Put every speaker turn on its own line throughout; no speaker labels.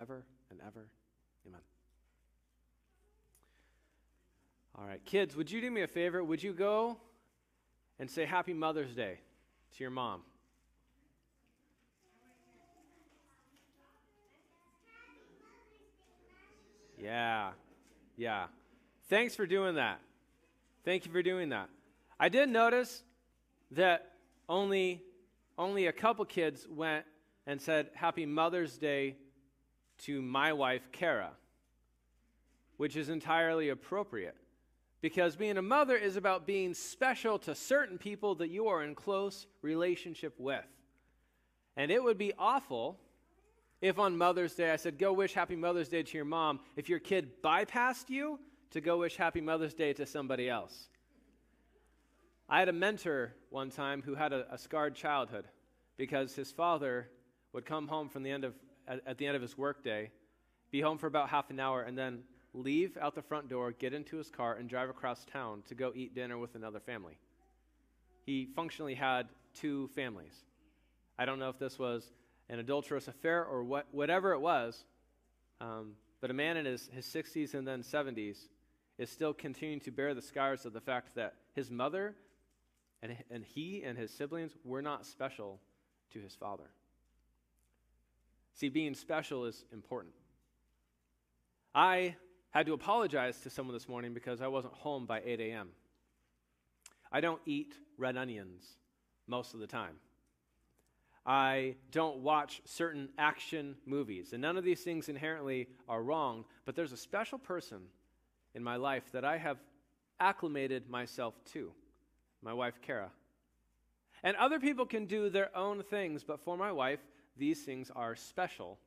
ever and ever. Amen. All right, kids, would you do me a favor? Would you go and say Happy Mother's Day to your mom? Yeah, yeah. Thanks for doing that. Thank you for doing that. I did notice that only only a couple kids went and said Happy Mother's Day to my wife, Kara, which is entirely appropriate. Because being a mother is about being special to certain people that you are in close relationship with. And it would be awful if on Mother's Day I said, Go wish Happy Mother's Day to your mom, if your kid bypassed you to go wish Happy Mother's Day to somebody else. I had a mentor one time who had a, a scarred childhood because his father would come home from the end of, at, at the end of his workday, be home for about half an hour, and then leave out the front door, get into his car, and drive across town to go eat dinner with another family. He functionally had two families. I don't know if this was an adulterous affair or what, whatever it was, um, but a man in his, his 60s and then 70s is still continuing to bear the scars of the fact that his mother and, and he and his siblings were not special to his father. See, being special is important. I had to apologize to someone this morning because I wasn't home by 8 a.m. I don't eat red onions most of the time. I don't watch certain action movies. And none of these things inherently are wrong, but there's a special person in my life that I have acclimated myself to my wife, Kara. And other people can do their own things, but for my wife, these things are special.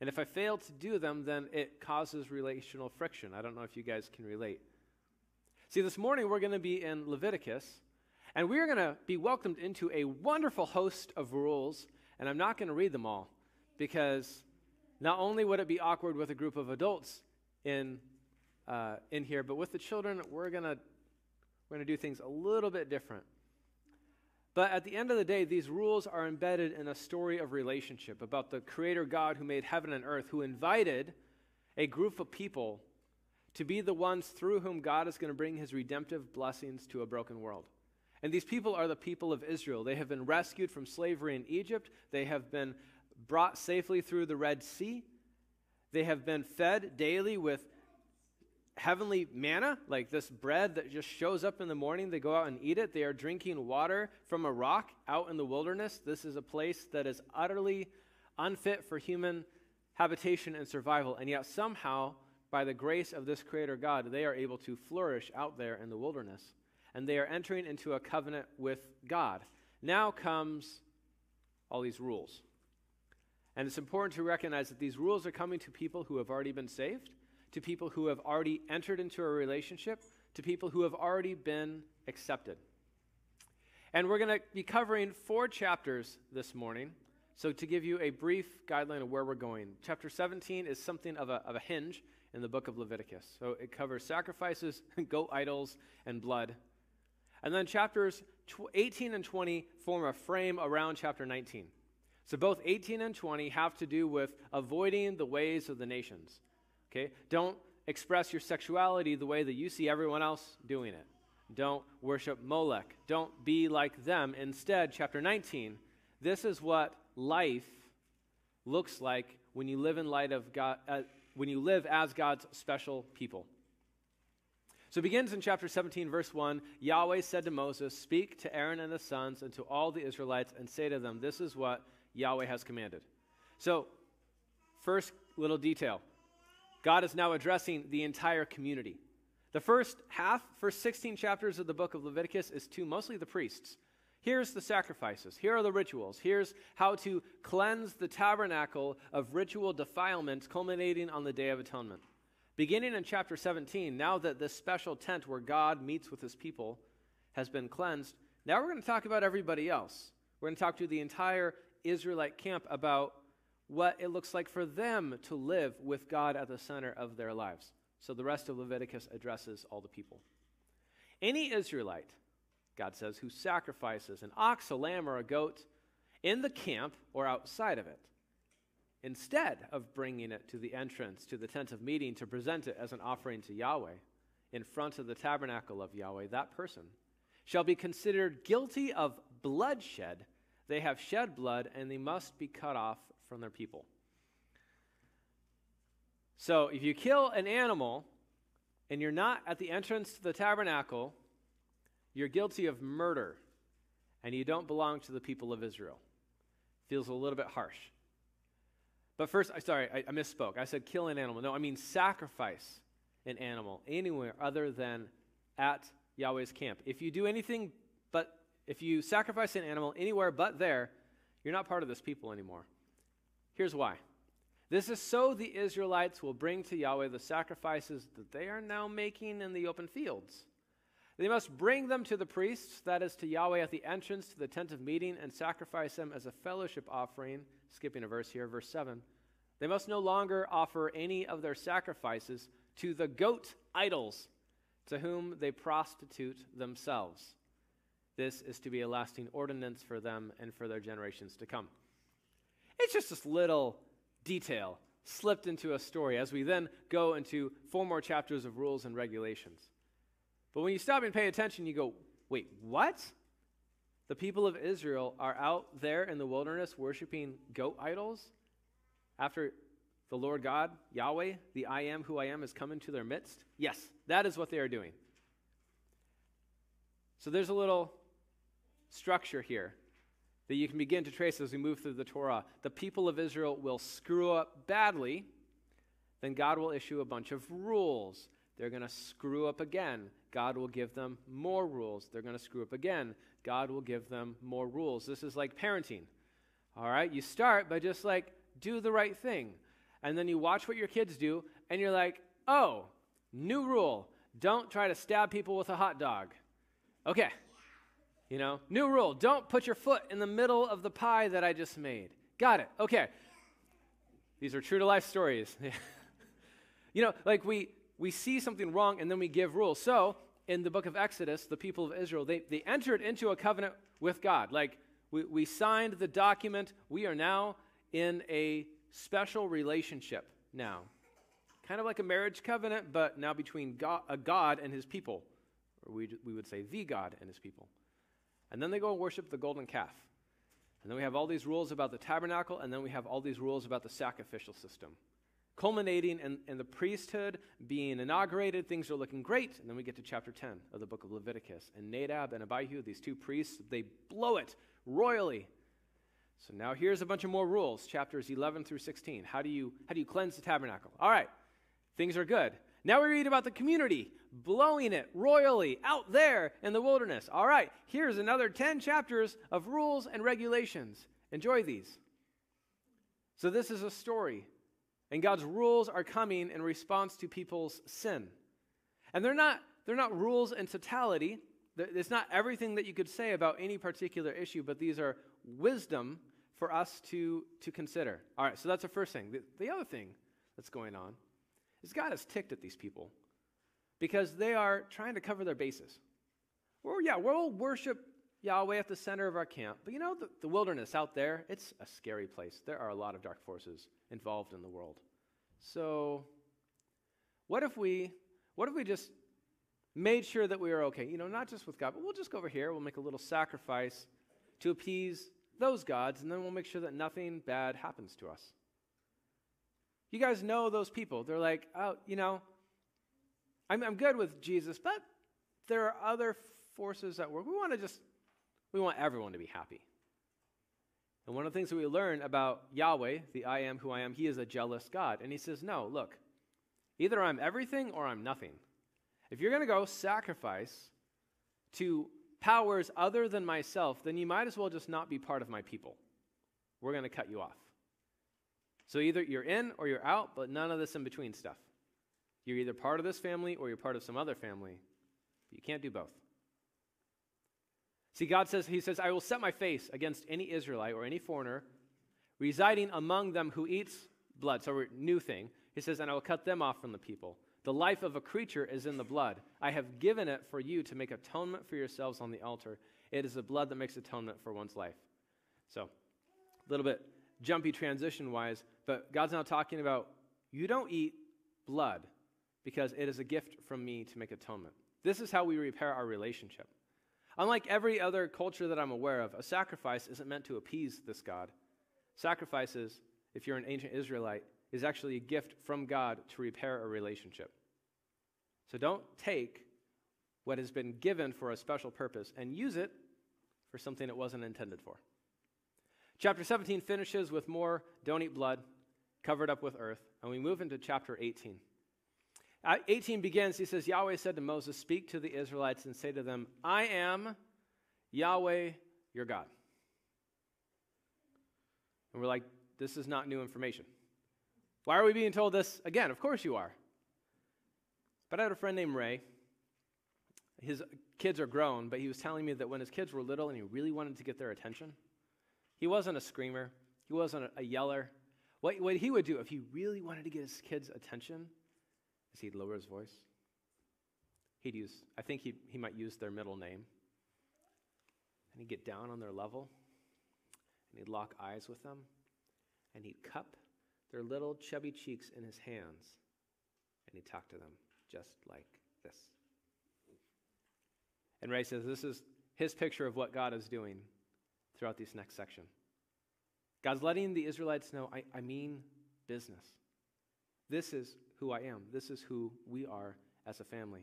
And if I fail to do them, then it causes relational friction. I don't know if you guys can relate. See, this morning we're going to be in Leviticus, and we're going to be welcomed into a wonderful host of rules, and I'm not going to read them all because not only would it be awkward with a group of adults in, uh, in here, but with the children, we're going to we're going to do things a little bit different. But at the end of the day, these rules are embedded in a story of relationship about the Creator God who made heaven and earth, who invited a group of people to be the ones through whom God is going to bring his redemptive blessings to a broken world. And these people are the people of Israel. They have been rescued from slavery in Egypt, they have been brought safely through the Red Sea, they have been fed daily with heavenly manna, like this bread that just shows up in the morning. They go out and eat it. They are drinking water from a rock out in the wilderness. This is a place that is utterly unfit for human habitation and survival. And yet, somehow, by the grace of this Creator God, they are able to flourish out there in the wilderness. And they are entering into a covenant with God. Now comes all these rules. And it's important to recognize that these rules are coming to people who have already been saved to people who have already entered into a relationship, to people who have already been accepted. And we're going to be covering four chapters this morning. So, to give you a brief guideline of where we're going, chapter 17 is something of a, of a hinge in the book of Leviticus. So, it covers sacrifices, goat idols, and blood. And then chapters 18 and 20 form a frame around chapter 19. So, both 18 and 20 have to do with avoiding the ways of the nations. Okay? Don't express your sexuality the way that you see everyone else doing it. Don't worship Molech. Don't be like them. Instead, chapter 19, this is what life looks like when you live in light of God, uh, when you live as God's special people. So it begins in chapter 17, verse 1. Yahweh said to Moses, Speak to Aaron and his sons and to all the Israelites and say to them, This is what Yahweh has commanded. So, first little detail God is now addressing the entire community. The first half, first 16 chapters of the book of Leviticus is to mostly the priests. Here's the sacrifices. Here are the rituals. Here's how to cleanse the tabernacle of ritual defilements, culminating on the Day of Atonement. Beginning in chapter 17, now that this special tent where God meets with his people has been cleansed, now we're going to talk about everybody else. We're going to talk to the entire Israelite camp about what it looks like for them to live with God at the center of their lives. So the rest of Leviticus addresses all the people. Any Israelite, God says, who sacrifices an ox, a lamb, or a goat in the camp or outside of it, instead of bringing it to the entrance to the tent of meeting to present it as an offering to Yahweh in front of the tabernacle of Yahweh, that person shall be considered guilty of bloodshed. They have shed blood and they must be cut off from their people. So if you kill an animal and you're not at the entrance to the tabernacle, you're guilty of murder and you don't belong to the people of Israel. Feels a little bit harsh. But first, sorry, I, I misspoke. I said kill an animal. No, I mean sacrifice an animal anywhere other than at Yahweh's camp. If you do anything but, if you sacrifice an animal anywhere but there, you're not part of this people anymore. Here's why. This is so the Israelites will bring to Yahweh the sacrifices that they are now making in the open fields. They must bring them to the priests, that is, to Yahweh at the entrance to the tent of meeting, and sacrifice them as a fellowship offering. Skipping a verse here, verse 7. They must no longer offer any of their sacrifices to the goat idols to whom they prostitute themselves. This is to be a lasting ordinance for them and for their generations to come. It's just this little detail slipped into a story as we then go into four more chapters of rules and regulations. But when you stop and pay attention, you go, wait, what? The people of Israel are out there in the wilderness worshiping goat idols after the Lord God, Yahweh, the I am who I am, has come into their midst? Yes, that is what they are doing. So there's a little structure here that you can begin to trace as we move through the Torah. The people of Israel will screw up badly, then God will issue a bunch of rules. They're going to screw up again. God will give them more rules. They're going to screw up again. God will give them more rules. This is like parenting. All right? You start by just like, do the right thing. And then you watch what your kids do, and you're like, oh, new rule. Don't try to stab people with a hot dog. Okay, you know, new rule don't put your foot in the middle of the pie that I just made. Got it. Okay. These are true to life stories. you know, like we, we see something wrong and then we give rules. So, in the book of Exodus, the people of Israel, they, they entered into a covenant with God. Like, we, we signed the document. We are now in a special relationship now. Kind of like a marriage covenant, but now between God, a God and his people. Or we, we would say the God and his people. And then they go and worship the golden calf. And then we have all these rules about the tabernacle, and then we have all these rules about the sacrificial system. Culminating in, in, the priesthood being inaugurated, things are looking great. And then we get to chapter 10 of the book of Leviticus. And Nadab and Abihu, these two priests, they blow it royally. So now here's a bunch of more rules, chapters 11 through 16. How do you, how do you cleanse the tabernacle? All right, things are good. Now we read about the community blowing it royally out there in the wilderness. All right, here's another 10 chapters of rules and regulations. Enjoy these. So, this is a story, and God's rules are coming in response to people's sin. And they're not, they're not rules in totality. It's not everything that you could say about any particular issue, but these are wisdom for us to, to consider. All right, so that's the first thing. The, the other thing that's going on is God is ticked at these people because they are trying to cover their bases. Well, yeah, we'll worship Yahweh at the center of our camp, but you know, the, the wilderness out there, it's a scary place. There are a lot of dark forces involved in the world. So, what if we, what if we just made sure that we are okay? You know, not just with God, but we'll just go over here, we'll make a little sacrifice to appease those gods, and then we'll make sure that nothing bad happens to us. You guys know those people. They're like, oh, you know, I'm, I'm good with Jesus, but there are other forces at work. We want to just, we want everyone to be happy. And one of the things that we learn about Yahweh, the I am who I am, he is a jealous God. And he says, no, look, either I'm everything or I'm nothing. If you're going to go sacrifice to powers other than myself, then you might as well just not be part of my people. We're going to cut you off. So either you're in or you're out, but none of this in between stuff. You're either part of this family or you're part of some other family. You can't do both. See, God says, He says, I will set my face against any Israelite or any foreigner residing among them who eats blood. So, new thing. He says, and I will cut them off from the people. The life of a creature is in the blood. I have given it for you to make atonement for yourselves on the altar. It is the blood that makes atonement for one's life. So, a little bit jumpy transition wise, but God's now talking about you don't eat blood because it is a gift from me to make atonement. This is how we repair our relationship. Unlike every other culture that I'm aware of, a sacrifice isn't meant to appease this God. Sacrifices, if you're an ancient Israelite, is actually a gift from God to repair a relationship. So don't take what has been given for a special purpose and use it for something it wasn't intended for. Chapter 17 finishes with more don't eat blood, covered up with earth, and we move into chapter 18. Uh, 18 begins, he says, Yahweh said to Moses, Speak to the Israelites and say to them, I am Yahweh your God. And we're like, this is not new information. Why are we being told this again? Of course you are. But I had a friend named Ray. His kids are grown, but he was telling me that when his kids were little and he really wanted to get their attention, he wasn't a screamer, he wasn't a, yeller. What, what he would do if he really wanted to get his kids' attention is he'd lower his voice. He'd use, I think he he might use their middle name. And he'd get down on their level, and he'd lock eyes with them, and he'd cup their little chubby cheeks in his hands, and he'd talk to them just like this. And Ray says this is his picture of what God is doing throughout this next section. God's letting the Israelites know, I, I mean business. This is who I am. This is who we are as a family.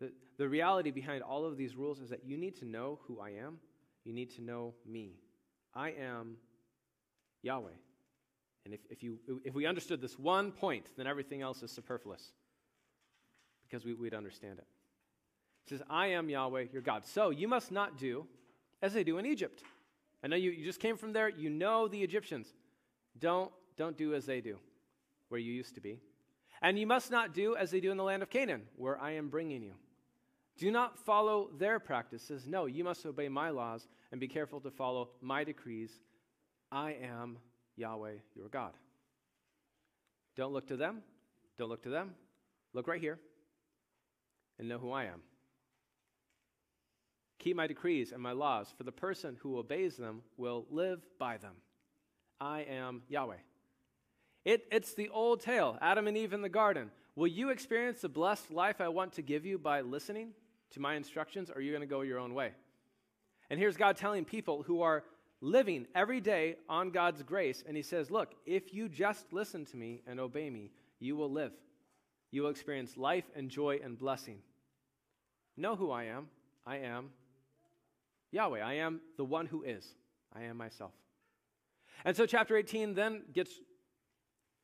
The, the reality behind all of these rules is that you need to know who I am. You need to know me. I am Yahweh. And if, if, you, if we understood this one point, then everything else is superfluous because we, we'd understand it. It says, I am Yahweh, your God. So you must not do as they do in Egypt. I know you, you just came from there. You know the Egyptians. Don't, don't do as they do, where you used to be. And you must not do as they do in the land of Canaan, where I am bringing you. Do not follow their practices. No, you must obey my laws and be careful to follow my decrees. I am Yahweh, your God. Don't look to them. Don't look to them. Look right here and know who I am. Keep my decrees and my laws, for the person who obeys them will live by them. I am Yahweh. It, it's the old tale Adam and Eve in the garden. Will you experience the blessed life I want to give you by listening to my instructions, or are you going to go your own way? And here's God telling people who are living every day on God's grace, and He says, Look, if you just listen to me and obey me, you will live. You will experience life and joy and blessing. Know who I am. I am Yahweh. I am the one who is. I am myself. And so, chapter 18 then gets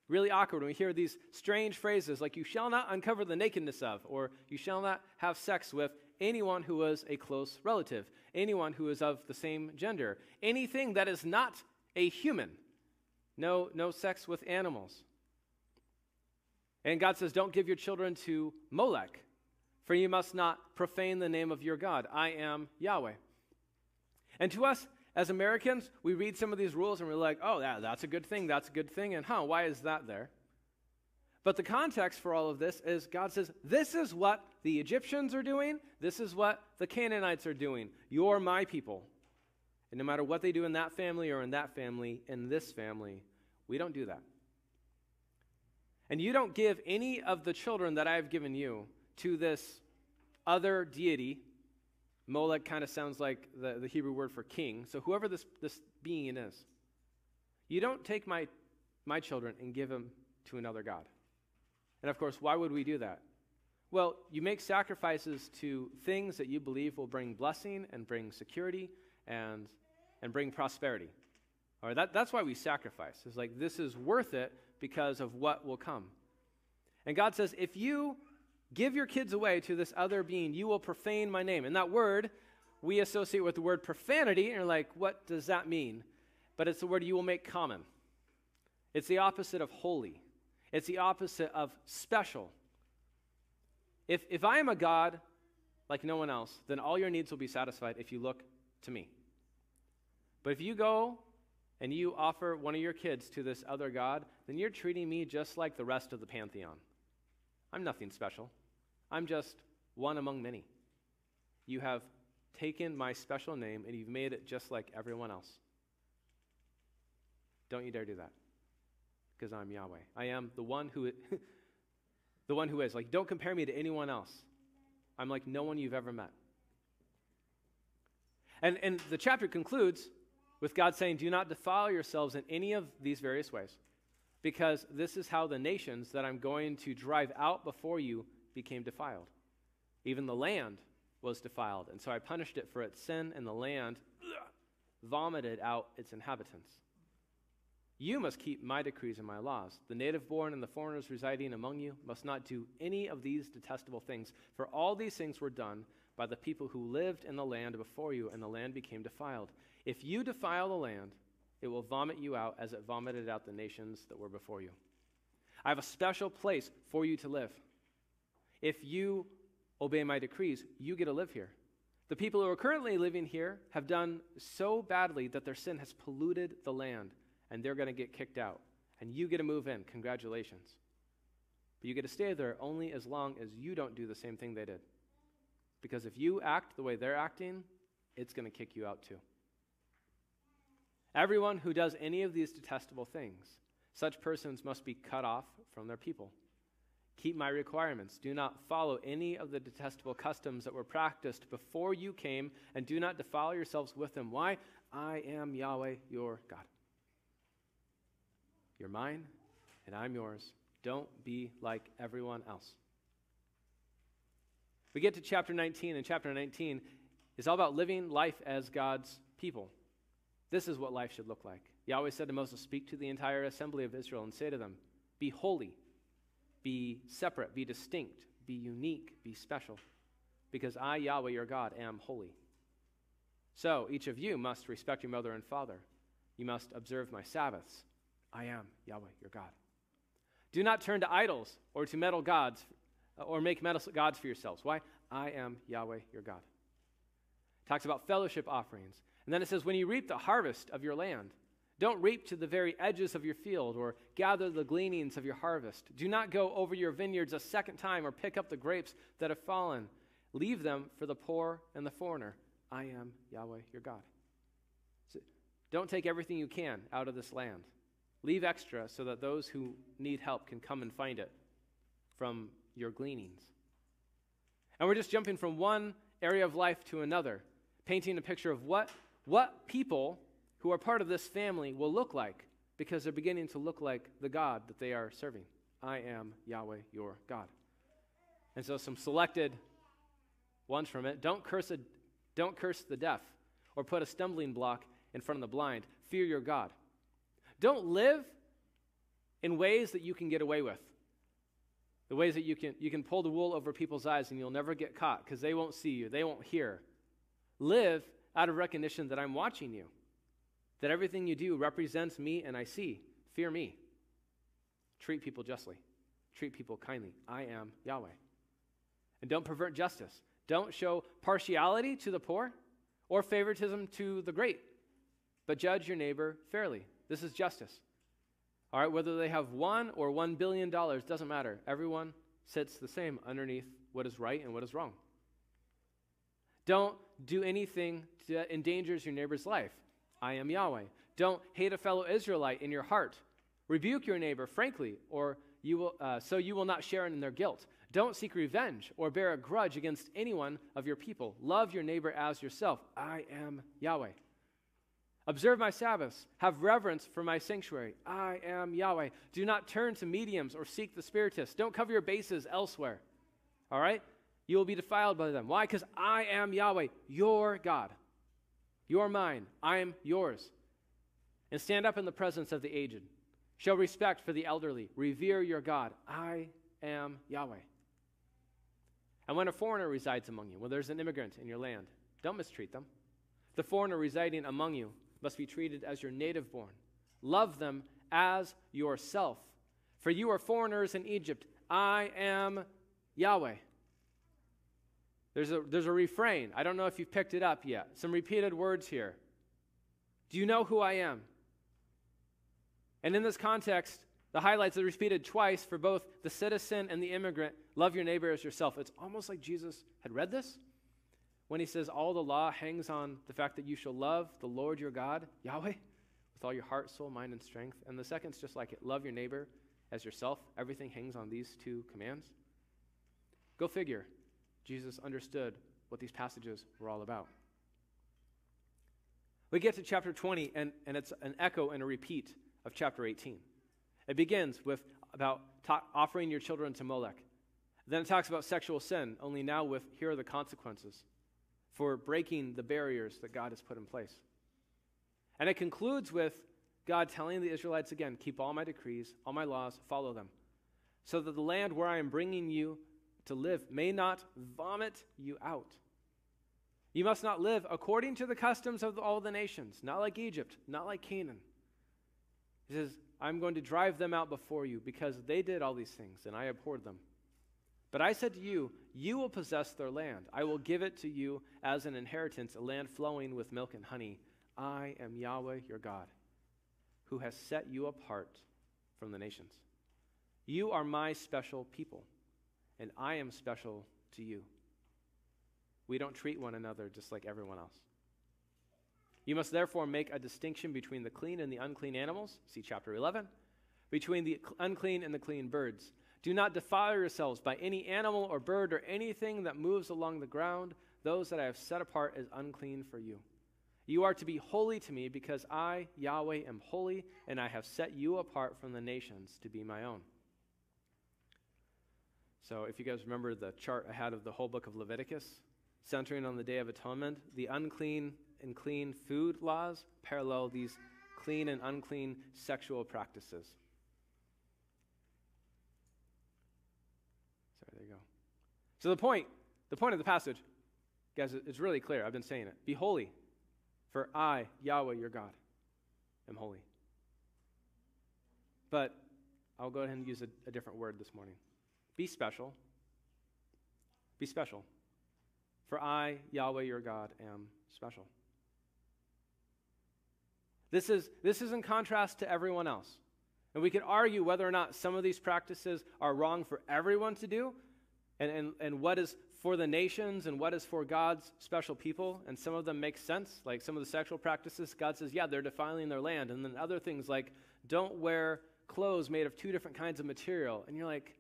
really awkward when we hear these strange phrases like, you shall not uncover the nakedness of, or you shall not have sex with anyone who was a close relative, anyone who is of the same gender, anything that is not a human. No, no sex with animals. And God says, Don't give your children to Molech, for you must not profane the name of your God. I am Yahweh. And to us as Americans, we read some of these rules and we're like, oh, yeah, that's a good thing, that's a good thing, and huh, why is that there? But the context for all of this is God says, this is what the Egyptians are doing, this is what the Canaanites are doing. You're my people. And no matter what they do in that family or in that family, in this family, we don't do that. And you don't give any of the children that I've given you to this other deity Molech kind of sounds like the, the Hebrew word for king. So whoever this, this being is, you don't take my, my children and give them to another God. And of course, why would we do that? Well, you make sacrifices to things that you believe will bring blessing and bring security and, and bring prosperity. All right, that, that's why we sacrifice. It's like this is worth it because of what will come. And God says, if you Give your kids away to this other being. You will profane my name. And that word we associate with the word profanity, and you're like, what does that mean? But it's the word you will make common. It's the opposite of holy, it's the opposite of special. If, if I am a God like no one else, then all your needs will be satisfied if you look to me. But if you go and you offer one of your kids to this other God, then you're treating me just like the rest of the pantheon. I'm nothing special. I'm just one among many. You have taken my special name and you've made it just like everyone else. Don't you dare do that. Because I'm Yahweh. I am the one who the one who is. Like don't compare me to anyone else. I'm like no one you've ever met. And and the chapter concludes with God saying, "Do not defile yourselves in any of these various ways." Because this is how the nations that I'm going to drive out before you became defiled. Even the land was defiled. And so I punished it for its sin, and the land vomited out its inhabitants. You must keep my decrees and my laws. The native born and the foreigners residing among you must not do any of these detestable things, for all these things were done by the people who lived in the land before you, and the land became defiled. If you defile the land, it will vomit you out as it vomited out the nations that were before you. I have a special place for you to live. If you obey my decrees, you get to live here. The people who are currently living here have done so badly that their sin has polluted the land, and they're going to get kicked out. And you get to move in. Congratulations. But you get to stay there only as long as you don't do the same thing they did. Because if you act the way they're acting, it's going to kick you out too. Everyone who does any of these detestable things, such persons must be cut off from their people. Keep my requirements. Do not follow any of the detestable customs that were practiced before you came, and do not defile yourselves with them. Why? I am Yahweh your God. You're mine, and I'm yours. Don't be like everyone else. We get to chapter 19, and chapter 19 is all about living life as God's people. This is what life should look like. Yahweh said to Moses, Speak to the entire assembly of Israel and say to them, Be holy be separate, be distinct, be unique, be special, because I, Yahweh, your God, am holy. So each of you must respect your mother and father. You must observe my Sabbaths. I am Yahweh, your God. Do not turn to idols or to metal gods uh, or make metal gods for yourselves. Why? I am Yahweh, your God. It talks about fellowship offerings. And then it says, when you reap the harvest of your land, don't reap to the very edges of your field or gather the gleanings of your harvest. Do not go over your vineyards a second time or pick up the grapes that have fallen. Leave them for the poor and the foreigner. I am Yahweh your God. So don't take everything you can out of this land. Leave extra so that those who need help can come and find it from your gleanings. And we're just jumping from one area of life to another, painting a picture of what, what people who are part of this family will look like because they're beginning to look like the God that they are serving. I am Yahweh your God. And so some selected ones from it. Don't curse, a, don't curse the deaf or put a stumbling block in front of the blind. Fear your God. Don't live in ways that you can get away with. The ways that you can, you can pull the wool over people's eyes and you'll never get caught because they won't see you, they won't hear. Live out of recognition that I'm watching you that everything you do represents me and I see. Fear me. Treat people justly. Treat people kindly. I am Yahweh. And don't pervert justice. Don't show partiality to the poor or favoritism to the great, but judge your neighbor fairly. This is justice. All right, whether they have one or one billion dollars, doesn't matter. Everyone sits the same underneath what is right and what is wrong. Don't do anything that endangers your neighbor's life. I am Yahweh. Don't hate a fellow Israelite in your heart. Rebuke your neighbor frankly, or you will, uh, so you will not share in their guilt. Don't seek revenge or bear a grudge against anyone of your people. Love your neighbor as yourself. I am Yahweh. Observe my Sabbaths. Have reverence for my sanctuary. I am Yahweh. Do not turn to mediums or seek the spiritists. Don't cover your bases elsewhere. All right? You will be defiled by them. Why? Because I am Yahweh, your God. You're mine, I am yours. And stand up in the presence of the aged. Show respect for the elderly. Revere your God. I am Yahweh. And when a foreigner resides among you, when there's an immigrant in your land, don't mistreat them. The foreigner residing among you must be treated as your native born. Love them as yourself. For you are foreigners in Egypt. I am Yahweh. There's a, there's a refrain. I don't know if you've picked it up yet. Some repeated words here. Do you know who I am? And in this context, the highlights are repeated twice for both the citizen and the immigrant. Love your neighbor as yourself. It's almost like Jesus had read this when he says, All the law hangs on the fact that you shall love the Lord your God, Yahweh, with all your heart, soul, mind, and strength. And the second's just like it love your neighbor as yourself. Everything hangs on these two commands. Go figure. Jesus understood what these passages were all about. We get to chapter 20, and, and it's an echo and a repeat of chapter 18. It begins with about ta- offering your children to Molech. Then it talks about sexual sin, only now with here are the consequences for breaking the barriers that God has put in place. And it concludes with God telling the Israelites again, keep all my decrees, all my laws, follow them, so that the land where I am bringing you to live may not vomit you out. You must not live according to the customs of all the nations, not like Egypt, not like Canaan. He says, I'm going to drive them out before you because they did all these things and I abhorred them. But I said to you, You will possess their land. I will give it to you as an inheritance, a land flowing with milk and honey. I am Yahweh your God, who has set you apart from the nations. You are my special people, and I am special to you. We don't treat one another just like everyone else. You must therefore make a distinction between the clean and the unclean animals, see chapter 11, between the unclean and the clean birds. Do not defile yourselves by any animal or bird or anything that moves along the ground, those that I have set apart as unclean for you. You are to be holy to me because I, Yahweh, am holy, and I have set you apart from the nations to be my own. So, if you guys remember the chart I had of the whole book of Leviticus, centering on the Day of Atonement, the unclean and clean food laws parallel these clean and unclean sexual practices. Sorry, there you go. So the point, the point of the passage, guys, it's really clear. I've been saying it. Be holy, for I, Yahweh, your God, am holy. But I'll go ahead and use a, a different word this morning. Be special. Be special. For I, Yahweh, your God, am special. This is, this is in contrast to everyone else. And we could argue whether or not some of these practices are wrong for everyone to do, and, and, and what is for the nations and what is for God's special people. And some of them make sense, like some of the sexual practices. God says, yeah, they're defiling their land. And then other things like, don't wear clothes made of two different kinds of material. And you're like,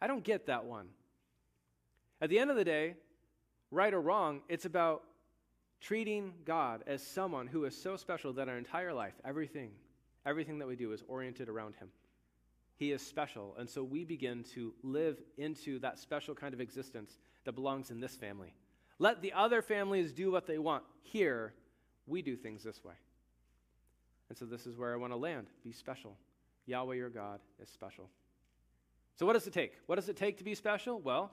I don't get that one. At the end of the day, right or wrong, it's about treating God as someone who is so special that our entire life, everything, everything that we do is oriented around him. He is special, and so we begin to live into that special kind of existence that belongs in this family. Let the other families do what they want. Here, we do things this way. And so this is where I want to land. Be special. Yahweh your God is special. So, what does it take? What does it take to be special? Well,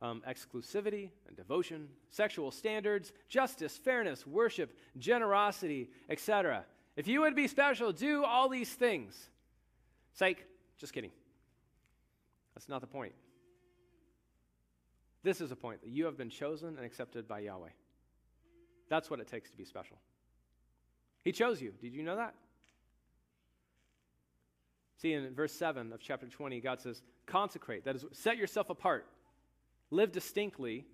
um, exclusivity and devotion, sexual standards, justice, fairness, worship, generosity, etc. If you would be special, do all these things. Psych, just kidding. That's not the point. This is a point that you have been chosen and accepted by Yahweh. That's what it takes to be special. He chose you. Did you know that? See, in verse 7 of chapter 20, God says, consecrate. That is, set yourself apart. Live distinctly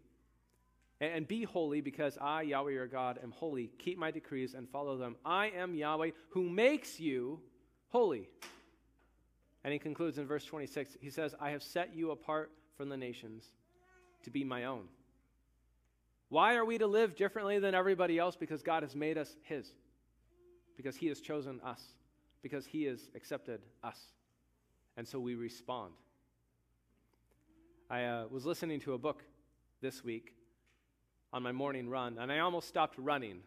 and be holy because I, Yahweh your God, am holy. Keep my decrees and follow them. I am Yahweh who makes you holy. And he concludes in verse 26 he says, I have set you apart from the nations to be my own. Why are we to live differently than everybody else? Because God has made us his. Because he has chosen us. Because he has accepted us. And so we respond. I uh, was listening to a book this week on my morning run, and I almost stopped running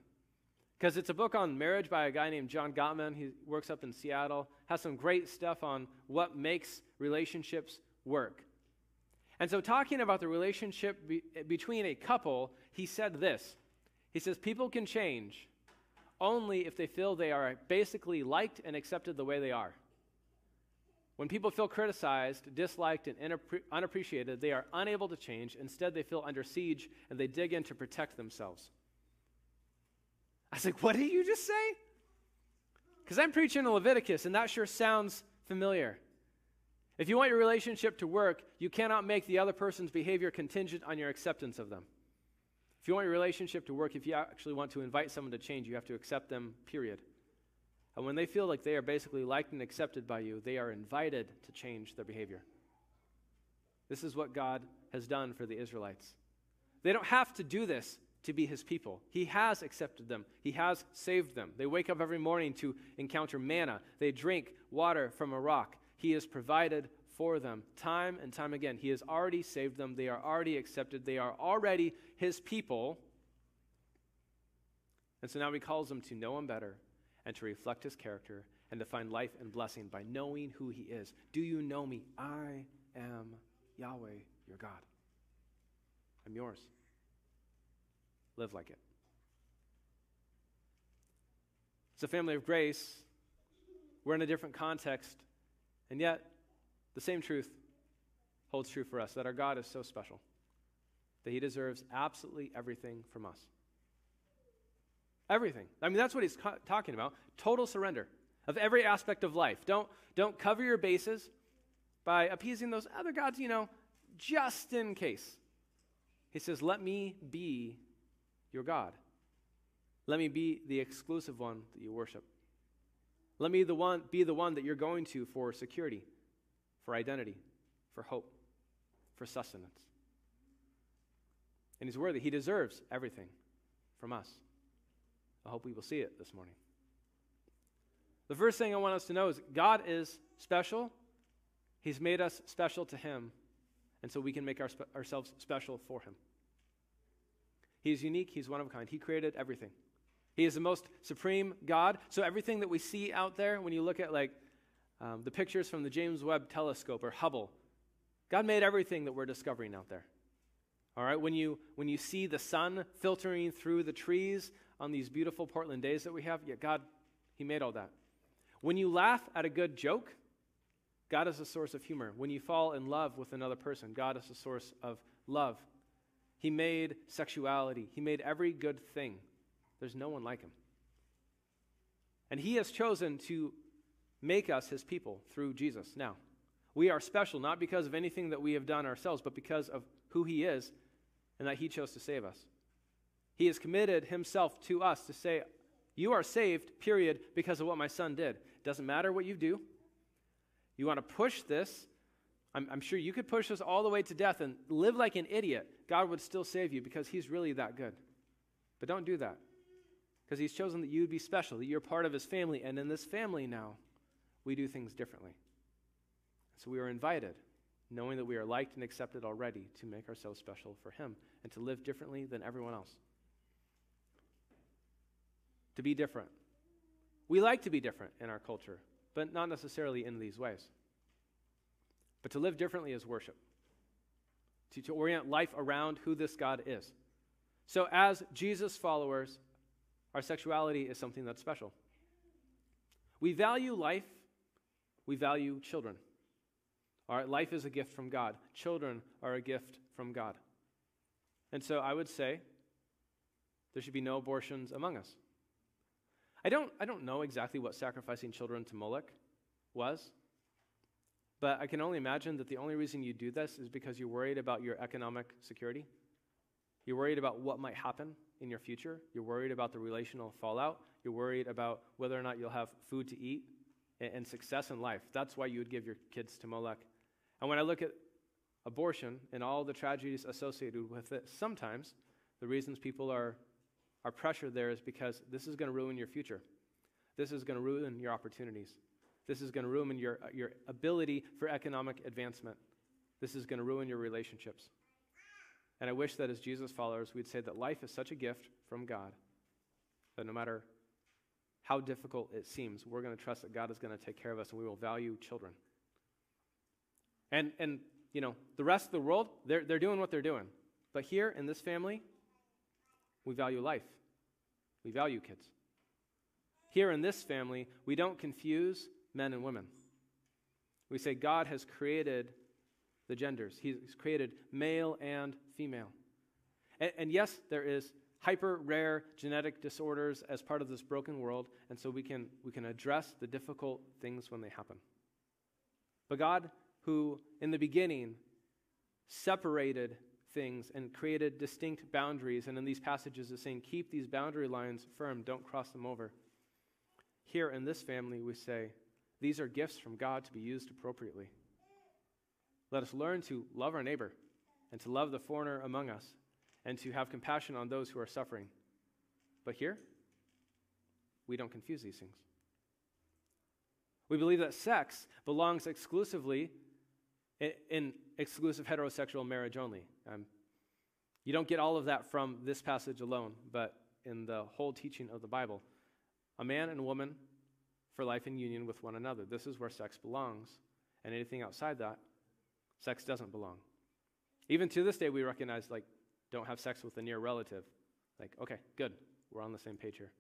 because it's a book on marriage by a guy named John Gottman. He works up in Seattle, has some great stuff on what makes relationships work. And so, talking about the relationship be- between a couple, he said this He says, People can change only if they feel they are basically liked and accepted the way they are. When people feel criticized, disliked, and unappreciated, they are unable to change. Instead, they feel under siege and they dig in to protect themselves. I was like, what did you just say? Because I'm preaching in Leviticus, and that sure sounds familiar. If you want your relationship to work, you cannot make the other person's behavior contingent on your acceptance of them. If you want your relationship to work, if you actually want to invite someone to change, you have to accept them, period. And when they feel like they are basically liked and accepted by you, they are invited to change their behavior. This is what God has done for the Israelites. They don't have to do this to be his people. He has accepted them, he has saved them. They wake up every morning to encounter manna, they drink water from a rock. He has provided for them time and time again. He has already saved them, they are already accepted, they are already his people. And so now he calls them to know him better and to reflect his character and to find life and blessing by knowing who he is. Do you know me? I am Yahweh, your God. I'm yours. Live like it. It's a family of grace. We're in a different context, and yet the same truth holds true for us that our God is so special, that he deserves absolutely everything from us. Everything. I mean, that's what he's talking about total surrender of every aspect of life. Don't, don't cover your bases by appeasing those other gods, you know, just in case. He says, Let me be your God. Let me be the exclusive one that you worship. Let me the one, be the one that you're going to for security, for identity, for hope, for sustenance. And he's worthy. He deserves everything from us. I hope we will see it this morning. The first thing I want us to know is God is special. He's made us special to Him, and so we can make our, ourselves special for Him. He's unique, He's one of a kind. He created everything. He is the most supreme God. So everything that we see out there, when you look at like um, the pictures from the James Webb Telescope or Hubble, God made everything that we're discovering out there. All right, when you when you see the sun filtering through the trees on these beautiful Portland days that we have, yeah, God, He made all that. When you laugh at a good joke, God is a source of humor. When you fall in love with another person, God is a source of love. He made sexuality, He made every good thing. There's no one like Him. And He has chosen to make us His people through Jesus. Now, we are special not because of anything that we have done ourselves, but because of who He is and that He chose to save us. He has committed Himself to us to say, You are saved, period, because of what my Son did. Doesn't matter what you do. You want to push this. I'm, I'm sure you could push this all the way to death and live like an idiot. God would still save you because He's really that good. But don't do that because He's chosen that you would be special, that you're part of His family. And in this family now, we do things differently. So we are invited, knowing that we are liked and accepted already, to make ourselves special for Him and to live differently than everyone else. To be different. We like to be different in our culture but not necessarily in these ways. But to live differently is worship, to, to orient life around who this God is. So, as Jesus followers, our sexuality is something that's special. We value life, we value children. Right, life is a gift from God, children are a gift from God. And so I would say there should be no abortions among us. I don't, I don't know exactly what sacrificing children to Moloch was, but I can only imagine that the only reason you do this is because you're worried about your economic security. You're worried about what might happen in your future. You're worried about the relational fallout. You're worried about whether or not you'll have food to eat and, and success in life. That's why you would give your kids to Moloch. And when I look at abortion and all the tragedies associated with it, sometimes the reasons people are our pressure there is because this is going to ruin your future. This is going to ruin your opportunities. This is going to ruin your, uh, your ability for economic advancement. This is going to ruin your relationships. And I wish that as Jesus followers, we'd say that life is such a gift from God that no matter how difficult it seems, we're going to trust that God is going to take care of us and we will value children. And, and you know, the rest of the world, they're, they're doing what they're doing. But here in this family, we value life. We value kids. Here in this family, we don't confuse men and women. We say God has created the genders, He's created male and female. And, and yes, there is hyper rare genetic disorders as part of this broken world, and so we can, we can address the difficult things when they happen. But God, who in the beginning separated things and created distinct boundaries. And in these passages, is saying, keep these boundary lines firm, don't cross them over. here in this family, we say, these are gifts from God to be used appropriately. Let us learn to love our neighbor and to love the foreigner among us and to have compassion on those who are suffering. But here, we don't confuse these things. We believe that sex belongs exclusively in, in exclusive heterosexual marriage only. Um, you don't get all of that from this passage alone, but in the whole teaching of the Bible. A man and woman for life in union with one another. This is where sex belongs. And anything outside that, sex doesn't belong. Even to this day, we recognize, like, don't have sex with a near relative. Like, okay, good. We're on the same page here.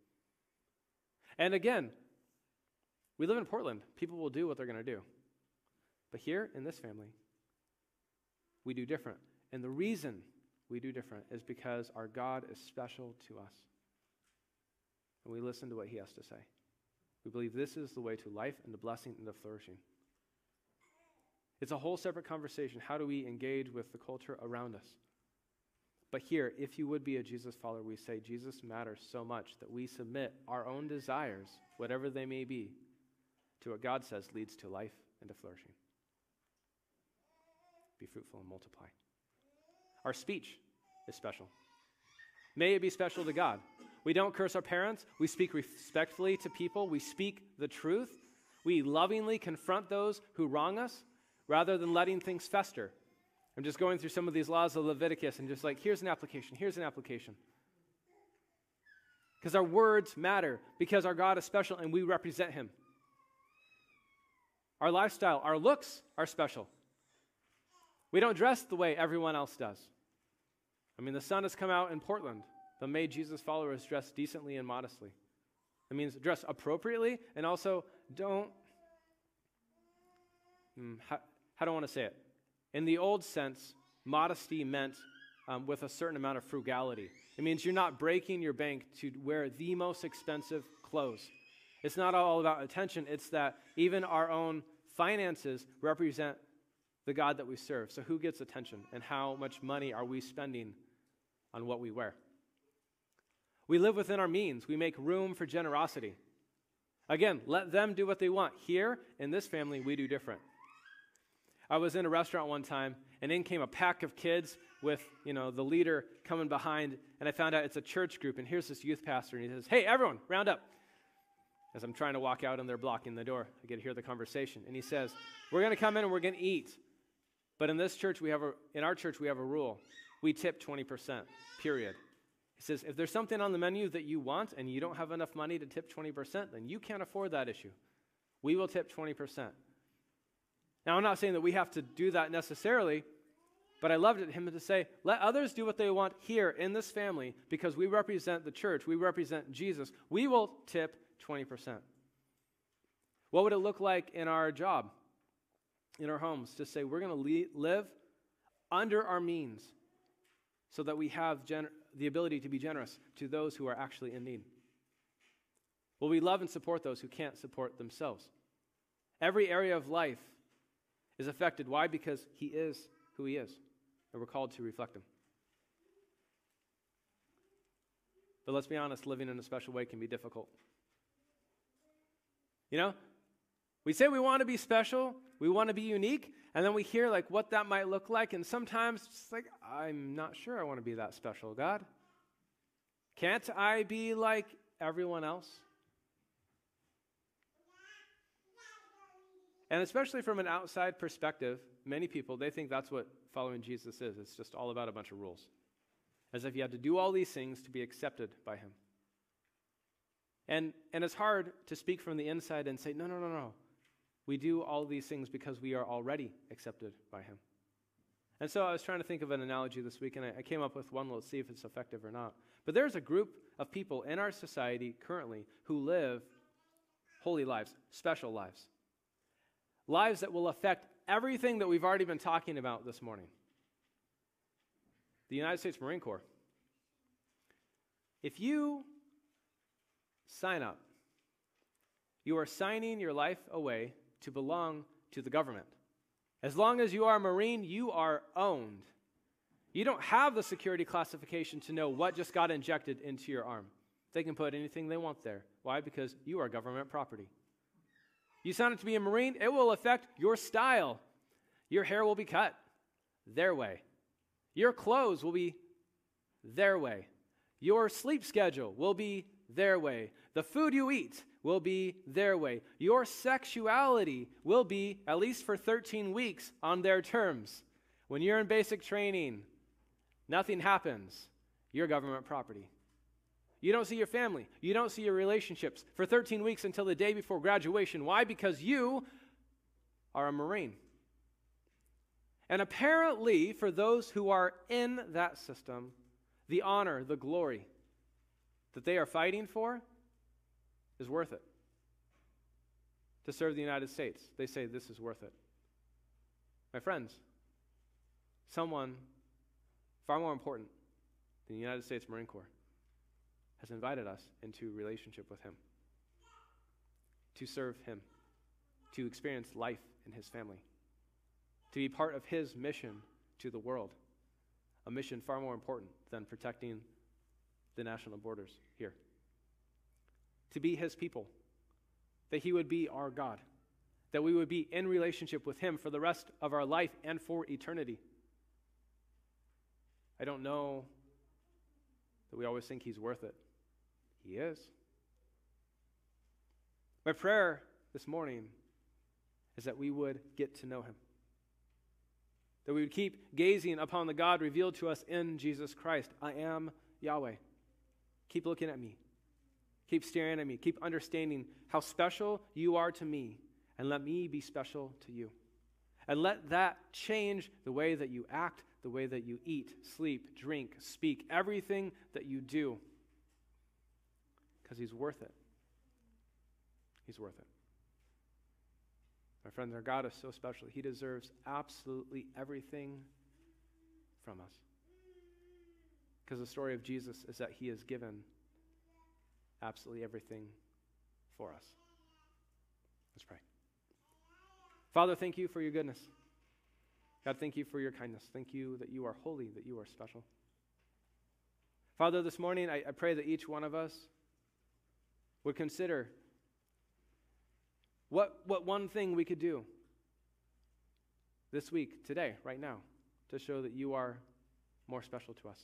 And again, we live in Portland. People will do what they're going to do. But here in this family, we do different. And the reason we do different is because our God is special to us. And we listen to what he has to say. We believe this is the way to life and to blessing and to flourishing. It's a whole separate conversation. How do we engage with the culture around us? But here, if you would be a Jesus follower, we say Jesus matters so much that we submit our own desires, whatever they may be, to what God says leads to life and to flourishing. Be fruitful and multiply. Our speech is special. May it be special to God. We don't curse our parents. We speak respectfully to people. We speak the truth. We lovingly confront those who wrong us rather than letting things fester. I'm just going through some of these laws of Leviticus and just like, here's an application, here's an application. Because our words matter, because our God is special and we represent Him. Our lifestyle, our looks are special. We don't dress the way everyone else does. I mean, the sun has come out in Portland, but may Jesus followers dress decently and modestly. It means dress appropriately and also don't. Hmm, how, how do I want to say it? In the old sense, modesty meant um, with a certain amount of frugality. It means you're not breaking your bank to wear the most expensive clothes. It's not all about attention, it's that even our own finances represent the God that we serve. So, who gets attention and how much money are we spending on what we wear? We live within our means, we make room for generosity. Again, let them do what they want. Here in this family, we do different. I was in a restaurant one time, and in came a pack of kids with, you know, the leader coming behind, and I found out it's a church group, and here's this youth pastor, and he says, hey, everyone, round up. As I'm trying to walk out, and they're blocking the door, I get to hear the conversation, and he says, we're going to come in and we're going to eat. But in this church, we have a, in our church, we have a rule. We tip 20%, period. He says, if there's something on the menu that you want and you don't have enough money to tip 20%, then you can't afford that issue. We will tip 20%. Now, I'm not saying that we have to do that necessarily, but I loved it, him to say, let others do what they want here in this family because we represent the church, we represent Jesus. We will tip 20%. What would it look like in our job, in our homes, to say we're going to live under our means so that we have the ability to be generous to those who are actually in need? Will we love and support those who can't support themselves? Every area of life is affected. Why? Because he is who he is, and we're called to reflect him. But let's be honest, living in a special way can be difficult. You know, we say we want to be special, we want to be unique, and then we hear like what that might look like, and sometimes it's like, I'm not sure I want to be that special, God. Can't I be like everyone else? And especially from an outside perspective, many people, they think that's what following Jesus is. It's just all about a bunch of rules. As if you had to do all these things to be accepted by him. And, and it's hard to speak from the inside and say, no, no, no, no. We do all these things because we are already accepted by him. And so I was trying to think of an analogy this week, and I, came up with one. Let's see if it's effective or not. But there's a group of people in our society currently who live holy lives, special lives lives that will affect everything that we've already been talking about this morning. The United States Marine Corps. If you sign up, you are signing your life away to belong to the government. As long as you are a Marine, you are owned. You don't have the security classification to know what just got injected into your arm. They can put anything they want there. Why? Because you are government property. You sign up to be a Marine, it will affect your style. Your hair will be cut their way. Your clothes will be their way. Your sleep schedule will be their way. The food you eat will be their way. Your sexuality will be, at least for 13 weeks, on their terms. When you're in basic training, nothing happens. You're government property. You don't see your family. You don't see your relationships for 13 weeks until the day before graduation. Why? Because you are a Marine. And apparently, for those who are in that system, the honor, the glory that they are fighting for is worth it. To serve the United States, they say this is worth it. My friends, someone far more important than the United States Marine Corps has invited us into relationship with Him, to serve Him, to experience life in His family, to be part of His mission to the world, a mission far more important than protecting the national borders here. To be His people, that He would be our God, that we would be in relationship with Him for the rest of our life and for eternity. I don't know that we always think He's worth it. He is. My prayer this morning is that we would get to know him. That we would keep gazing upon the God revealed to us in Jesus Christ. I am Yahweh. Keep looking at me. Keep staring at me. Keep understanding how special you are to me. And let me be special to you. And let that change the way that you act, the way that you eat, sleep, drink, speak, everything that you do because he's worth it. He's worth it. My friends, our God is so special. He deserves absolutely everything from us. Because the story of Jesus is that he has given absolutely everything for us. Let's pray. Father, thank you for your goodness. God, thank you for your kindness. Thank you that you are holy, that you are special. Father, this morning I, I pray that each one of us would consider what, what one thing we could do this week, today, right now, to show that you are more special to us.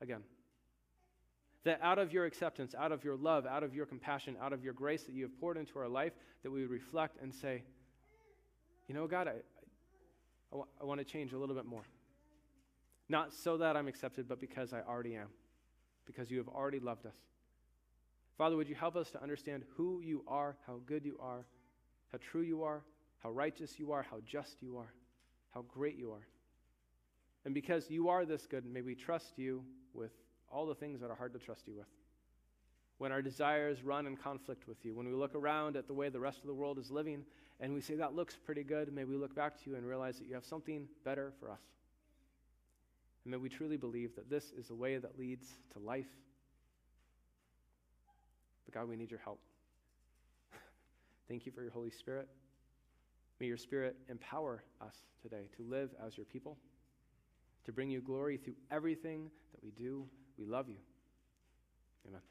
Again, that out of your acceptance, out of your love, out of your compassion, out of your grace that you have poured into our life, that we would reflect and say, you know, God, I, I, w- I want to change a little bit more. Not so that I'm accepted, but because I already am, because you have already loved us. Father, would you help us to understand who you are, how good you are, how true you are, how righteous you are, how just you are, how great you are. And because you are this good, may we trust you with all the things that are hard to trust you with. When our desires run in conflict with you, when we look around at the way the rest of the world is living and we say that looks pretty good, may we look back to you and realize that you have something better for us. And may we truly believe that this is the way that leads to life but God, we need your help. Thank you for your Holy Spirit. May your Spirit empower us today to live as your people, to bring you glory through everything that we do. We love you. Amen.